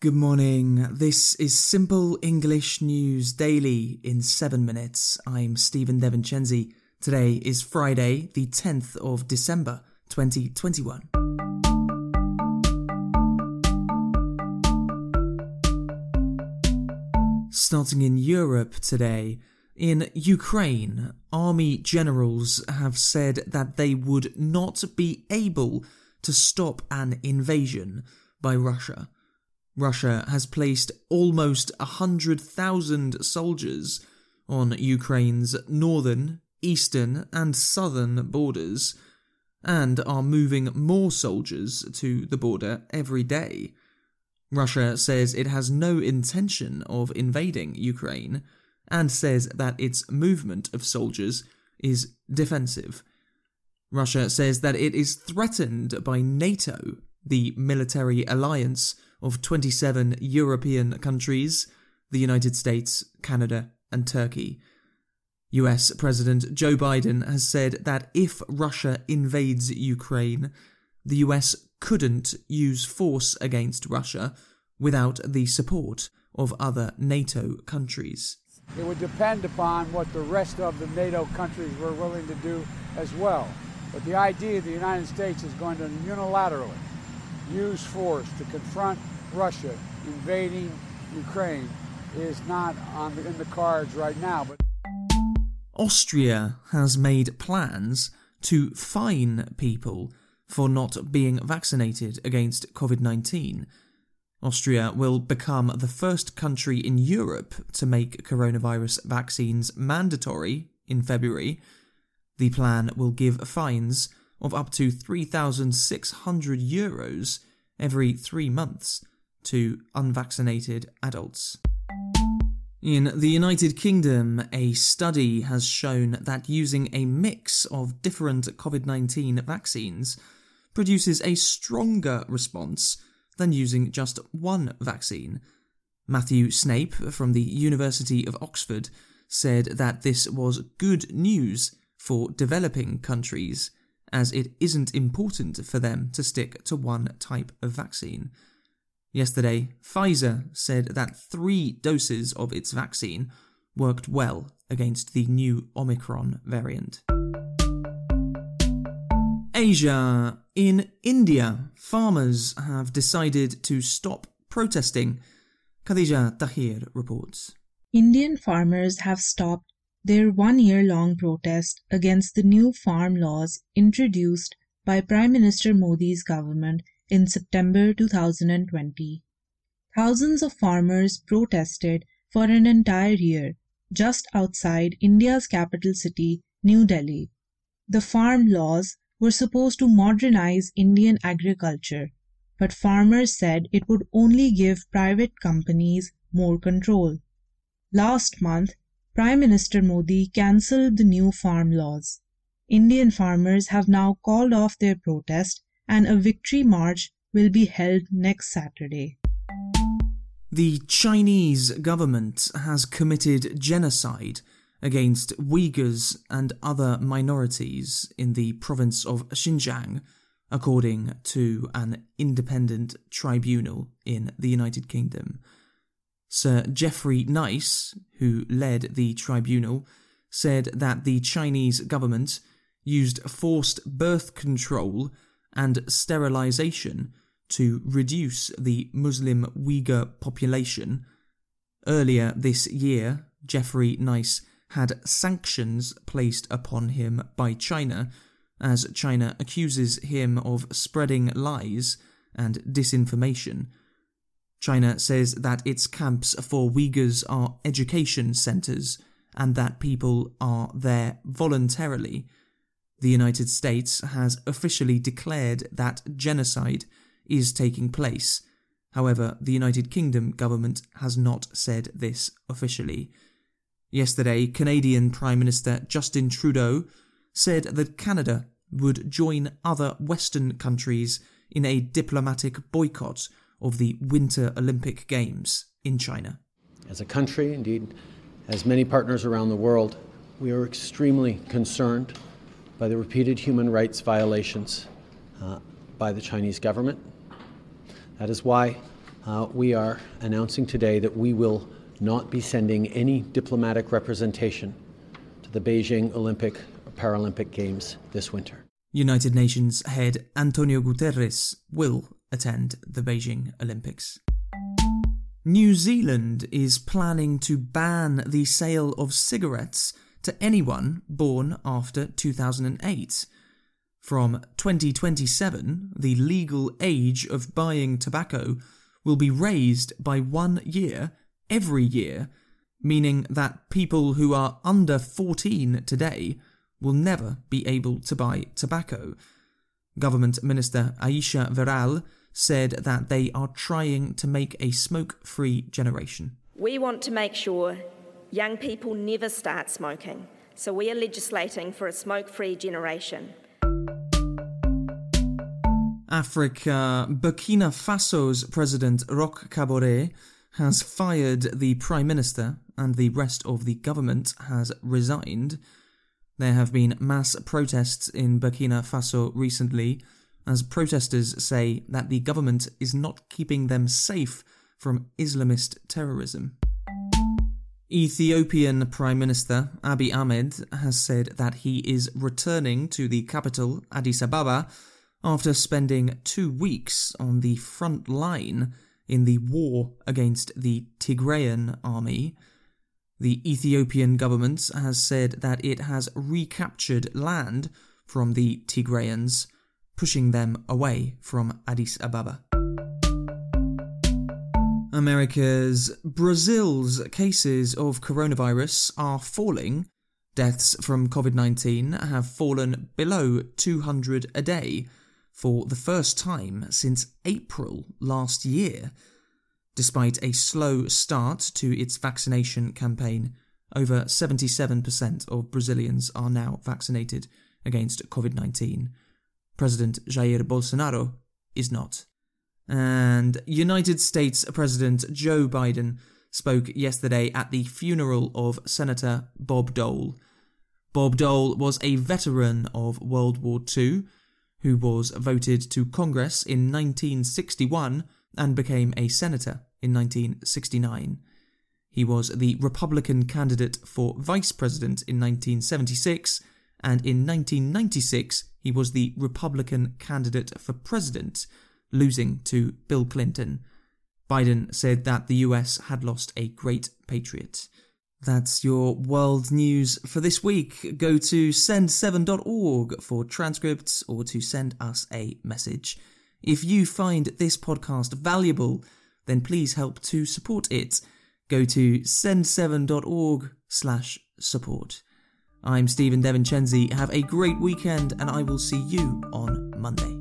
Good morning. This is Simple English News Daily in 7 minutes. I'm Stephen DeVincenzi. Today is Friday, the 10th of December, 2021. Starting in Europe today, in Ukraine, army generals have said that they would not be able to stop an invasion by Russia. Russia has placed almost 100,000 soldiers on Ukraine's northern, eastern, and southern borders, and are moving more soldiers to the border every day. Russia says it has no intention of invading Ukraine and says that its movement of soldiers is defensive. Russia says that it is threatened by NATO, the military alliance of 27 European countries, the United States, Canada, and Turkey. US President Joe Biden has said that if Russia invades Ukraine, the US couldn't use force against Russia without the support of other NATO countries. It would depend upon what the rest of the NATO countries were willing to do as well. But the idea the United States is going to unilaterally use force to confront Russia invading Ukraine is not on the, in the cards right now. But Austria has made plans to fine people for not being vaccinated against COVID 19. Austria will become the first country in Europe to make coronavirus vaccines mandatory in February. The plan will give fines of up to 3,600 euros every three months to unvaccinated adults. In the United Kingdom, a study has shown that using a mix of different COVID 19 vaccines produces a stronger response than using just one vaccine. Matthew Snape from the University of Oxford said that this was good news for developing countries, as it isn't important for them to stick to one type of vaccine. Yesterday, Pfizer said that three doses of its vaccine worked well against the new Omicron variant. Asia. In India, farmers have decided to stop protesting. Khadija Tahir reports. Indian farmers have stopped their one year long protest against the new farm laws introduced by Prime Minister Modi's government in September 2020. Thousands of farmers protested for an entire year just outside India's capital city, New Delhi. The farm laws were supposed to modernize Indian agriculture, but farmers said it would only give private companies more control. Last month, Prime Minister Modi cancelled the new farm laws. Indian farmers have now called off their protest and a victory march will be held next Saturday. The Chinese government has committed genocide against Uyghurs and other minorities in the province of Xinjiang, according to an independent tribunal in the United Kingdom. Sir Geoffrey Nice, who led the tribunal, said that the Chinese government used forced birth control and sterilization to reduce the Muslim Uyghur population. Earlier this year, Geoffrey Nice had sanctions placed upon him by China, as China accuses him of spreading lies and disinformation. China says that its camps for Uyghurs are education centres and that people are there voluntarily the United States has officially declared that genocide is taking place. However, the United Kingdom government has not said this officially. Yesterday, Canadian Prime Minister Justin Trudeau said that Canada would join other Western countries in a diplomatic boycott of the Winter Olympic Games in China. As a country, indeed, as many partners around the world, we are extremely concerned by the repeated human rights violations uh, by the Chinese government. That is why uh, we are announcing today that we will not be sending any diplomatic representation to the Beijing Olympic Paralympic Games this winter. United Nations head Antonio Guterres will attend the Beijing Olympics. New Zealand is planning to ban the sale of cigarettes to anyone born after 2008. From 2027, the legal age of buying tobacco will be raised by one year every year, meaning that people who are under 14 today will never be able to buy tobacco. Government Minister Ayesha Verrall said that they are trying to make a smoke free generation. We want to make sure young people never start smoking, so we are legislating for a smoke free generation. Africa, Burkina Faso's President Roch Kabore has fired the Prime Minister and the rest of the government has resigned. There have been mass protests in Burkina Faso recently as protesters say that the government is not keeping them safe from Islamist terrorism. Ethiopian Prime Minister Abiy Ahmed has said that he is returning to the capital, Addis Ababa, after spending two weeks on the front line in the war against the Tigrayan army. The Ethiopian government has said that it has recaptured land from the Tigrayans pushing them away from Addis Ababa. America's Brazil's cases of coronavirus are falling. Deaths from COVID 19 have fallen below 200 a day for the first time since April last year. Despite a slow start to its vaccination campaign, over 77% of Brazilians are now vaccinated against COVID 19. President Jair Bolsonaro is not. And United States President Joe Biden spoke yesterday at the funeral of Senator Bob Dole. Bob Dole was a veteran of World War II who was voted to Congress in 1961 and became a senator in 1969. He was the Republican candidate for vice president in 1976 and in 1996 he was the Republican candidate for president, losing to Bill Clinton. Biden said that the US had lost a great patriot. That's your world news for this week. Go to send7.org for transcripts or to send us a message. If you find this podcast valuable, then please help to support it. Go to send7.org slash support. I'm Stephen DeVincenzi. Have a great weekend, and I will see you on Monday.